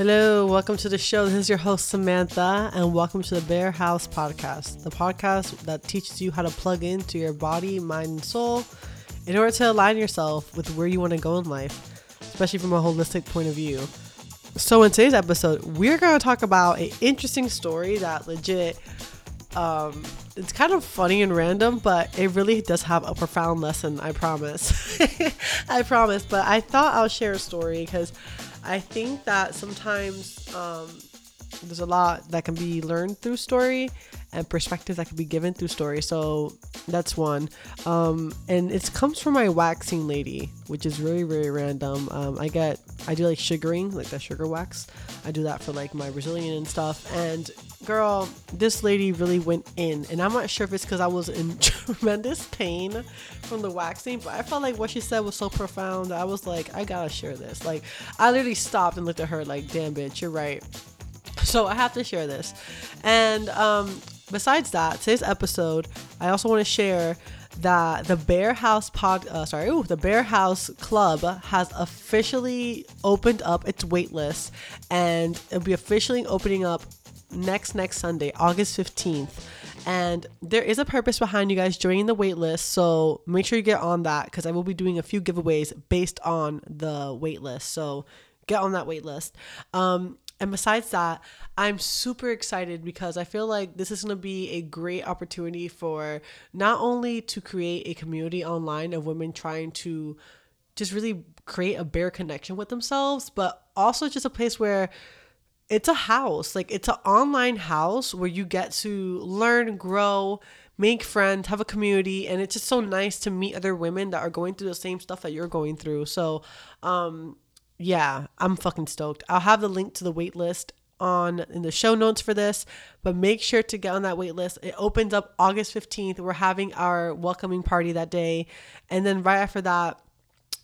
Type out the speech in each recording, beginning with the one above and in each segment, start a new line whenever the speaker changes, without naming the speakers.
Hello, welcome to the show. This is your host, Samantha, and welcome to the Bare Haus Podcast, the podcast that teaches you how to plug into your body, mind, and soul in order to align yourself with where you want to go in life, especially from a holistic point of view. So, in today's episode, we're going to talk about an interesting story that legit, um, it's kind of funny and random, but it really does have a profound lesson, I promise. I promise. But I thought I'll share a story because I think that sometimes um, there's a lot that can be learned through story and perspectives that can be given through story. So that's one. Um, and it comes from my waxing lady, which is really, really random. Um, I get, I do like sugaring, like the sugar wax. I do that for like my Brazilian and stuff. And girl, this lady really went in. And I'm not sure if it's because I was in tremendous pain from the waxing, but I felt like what she said was so profound. I was like, I gotta share this. Like, I literally stopped and looked at her like, damn, bitch, you're right. So I have to share this. And um, besides that, today's episode, I also want to share that the Bare Haus pod, uh, sorry, ooh, the Bare Haus Club has officially opened up its waitlist, and it'll be officially opening up next next Sunday, August fifteenth. And there is a purpose behind you guys joining the waitlist, so make sure you get on that because I will be doing a few giveaways based on the waitlist. So get on that waitlist. Um, and besides that, I'm super excited because I feel like this is going to be a great opportunity for not only to create a community online of women trying to just really create a bear connection with themselves, but also just a place where it's a house. Like it's an online house where you get to learn, grow, make friends, have a community, and it's just so nice to meet other women that are going through the same stuff that you're going through. So, um, yeah, I'm fucking stoked. I'll have the link to the wait list on in the show notes for this, but make sure to get on that wait list. It opens up August 15th. We're having our welcoming party that day. And then right after that,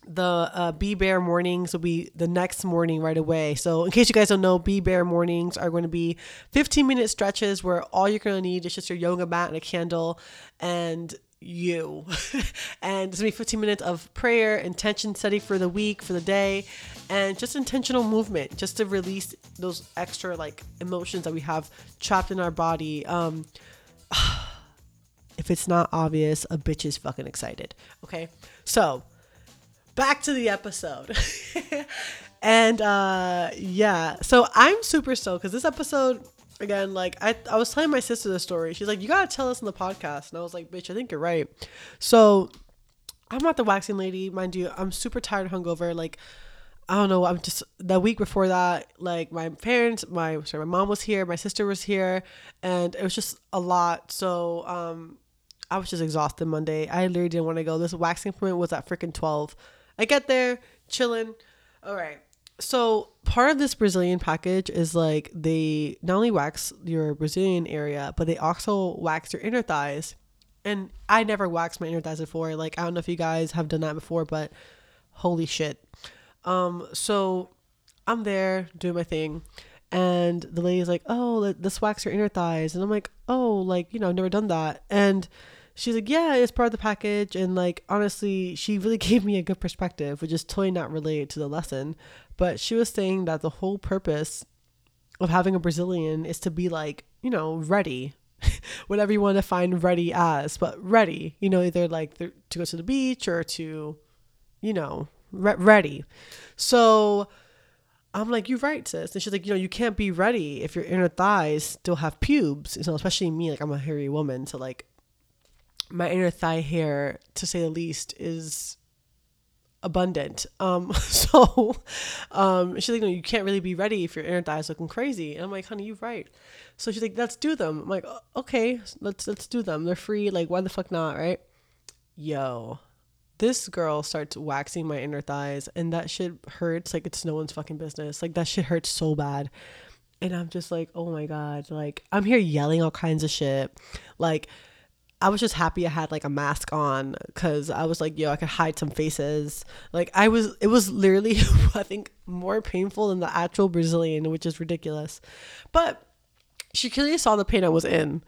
the uh, Be Bare mornings will be the next morning right away. So, in case you guys don't know, Be Bare mornings are going to be 15 minute stretches where all you're going to need is just your yoga mat and a candle. And you. and it's gonna be 15 minutes of prayer, intention study for the week, for the day, and just intentional movement, just to release those extra like emotions that we have trapped in our body. Um, if it's not obvious, a bitch is fucking excited. Okay, so back to the episode. and uh yeah, so I'm super stoked because this episode again, like I, I was telling my sister the story. She's like, "You gotta tell us in the podcast," and I was like, "Bitch, I think you're right." So I'm not the waxing lady, mind you. I'm super tired, hungover. Like I don't know. I'm just the week before that. Like my parents, my sorry, my mom was here, my sister was here, and it was just a lot. So um, I was just exhausted Monday. I literally didn't want to go. This waxing appointment was at freaking twelve. I get there, chilling. All right so part of this Brazilian package is like they not only wax your Brazilian area, but they also wax your inner thighs. And I never waxed my inner thighs before. Like I don't know if you guys have done that before, but holy shit. Um, so I'm there doing my thing, and the lady's like, "Oh, let's wax your inner thighs," and I'm like, "Oh, like you know, I've never done that," and she's like, yeah, it's part of the package. And like, honestly, she really gave me a good perspective, which is totally not related to the lesson. But she was saying that the whole purpose of having a Brazilian is to be like, you know, ready. Whatever you want to find ready as, but ready, you know, either like to go to the beach or to, you know, re- ready. So I'm like, you're right, sis. And she's like, you know, you can't be ready if your inner thighs still have pubes. You know, especially me, like I'm a hairy woman, so like my inner thigh hair, to say the least, is abundant. Um, so um, she's like, no, you can't really be ready if your inner thigh is looking crazy. And I'm like, honey, you're right. So she's like, let's do them. I'm like, okay, let's let's do them. They're free. Like, why the fuck not, right? Yo, this girl starts waxing my inner thighs, and that shit hurts like it's no one's fucking business. Like that shit hurts so bad. And I'm just like, oh my god, like I'm here yelling all kinds of shit, like I was just happy I had like a mask on because I was like, yo, I could hide some faces. Like I was, it was literally, I think, more painful than the actual Brazilian, which is ridiculous. But she clearly saw the pain I was in,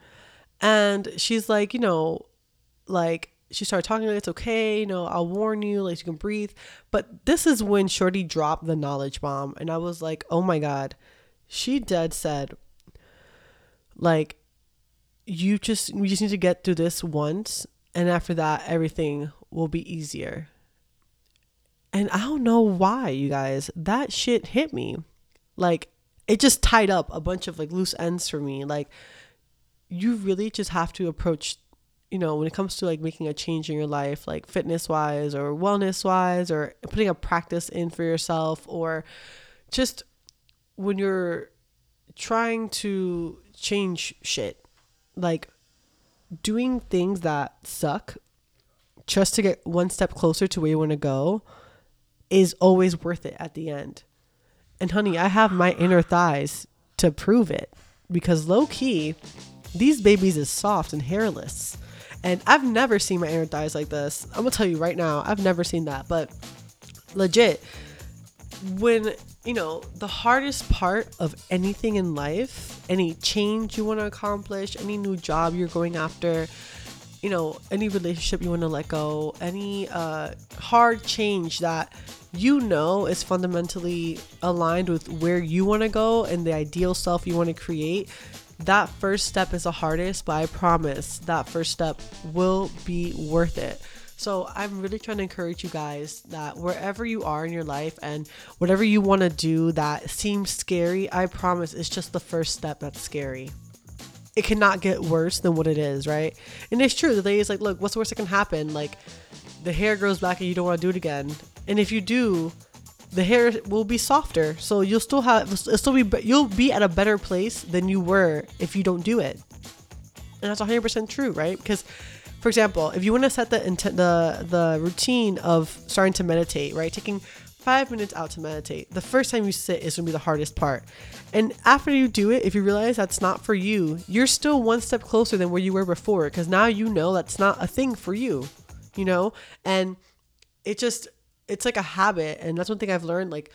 and she's like, you know, like she started talking like it's okay, you know, I'll warn you, like you can breathe. But this is when Shorty dropped the knowledge bomb, and I was like, oh my god, she dead said, like, you just we just need to get through this once, and after that, everything will be easier. And I don't know why, you guys, that shit hit me, like it just tied up a bunch of like loose ends for me, like. You really just have to approach you know, when it comes to like making a change in your life, like fitness wise or wellness wise, or putting a practice in for yourself, or just when you're trying to change shit, like doing things that suck just to get one step closer to where you want to go is always worth it at the end. And honey, I have my inner thighs to prove it because low key, these babies is soft and hairless and I've never seen my inner thighs like this. I'm gonna tell you right now, I've never seen that. But legit, when you know the hardest part of anything in life, any change you want to accomplish, any new job you're going after, you know, any relationship you want to let go, any uh, hard change that you know is fundamentally aligned with where you want to go and the ideal self you want to create that first step is the hardest, but I promise that first step will be worth it. So I'm really trying to encourage you guys that wherever you are in your life and whatever you want to do that seems scary, I promise it's just the first step that's scary. It cannot get worse than what it is, right? And it's true. The lady is like, look, what's the worst that can happen? Like the hair grows back and you don't want to do it again. And if you do, the hair will be softer. So you'll still have it'll still be you'll be at a better place than you were if you don't do it. And that's 100% true, right? Because for example, if you want to set the intent the the routine of starting to meditate, right? Taking 5 minutes out to meditate. The first time you sit is going to be the hardest part. And after you do it, if you realize that's not for you, you're still one step closer than where you were before because now you know that's not a thing for you, you know? And it just it's like a habit and that's one thing i've learned like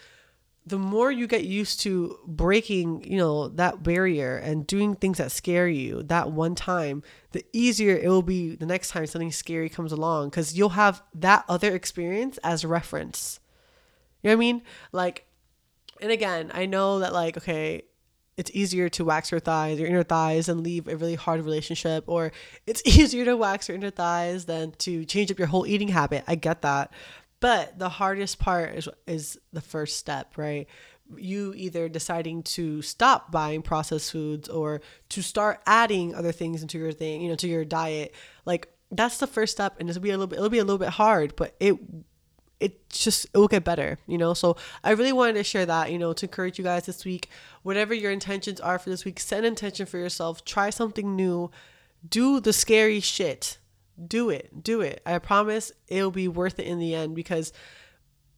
the more you get used to breaking you know that barrier and doing things that scare you that one time the easier it will be the next time something scary comes along because you'll have that other experience as reference you know what i mean like and again i know that like okay it's easier to wax your thighs, your inner thighs, and leave a really hard relationship, or it's easier to wax your inner thighs than to change up your whole eating habit. I get that. But the hardest part is is the first step, right? You either deciding to stop buying processed foods or to start adding other things into your thing, you know, to your diet. Like that's the first step and it'll be a little bit it'll be a little bit hard, but it it just it will get better, you know. So I really wanted to share that, you know, to encourage you guys this week. Whatever your intentions are for this week, set an intention for yourself. Try something new. Do the scary shit do it. Do it. I promise it'll be worth it in the end because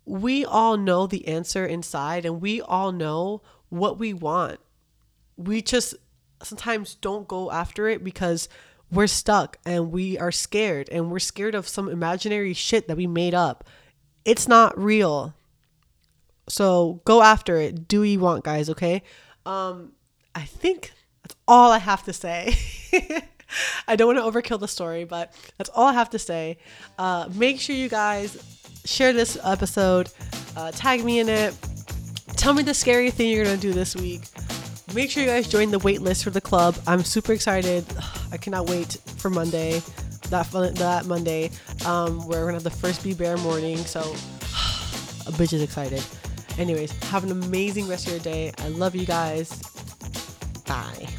we all know the answer inside and we all know what we want. We just sometimes don't go after it because we're stuck and we are scared and we're scared of some imaginary shit that we made up. It's not real. So go after it. Do you want, guys, okay? Um I think that's all I have to say. I don't want to overkill the story, but that's all I have to say. Uh, make sure you guys share this episode, uh, tag me in it. Tell me the scary thing you're gonna do this week. Make sure you guys join the wait list for the club. I'm super excited. I cannot wait for Monday. That that Monday, um, where we're gonna have the first Be Bare morning. So, a bitch is excited. Anyways, have an amazing rest of your day. I love you guys. Bye.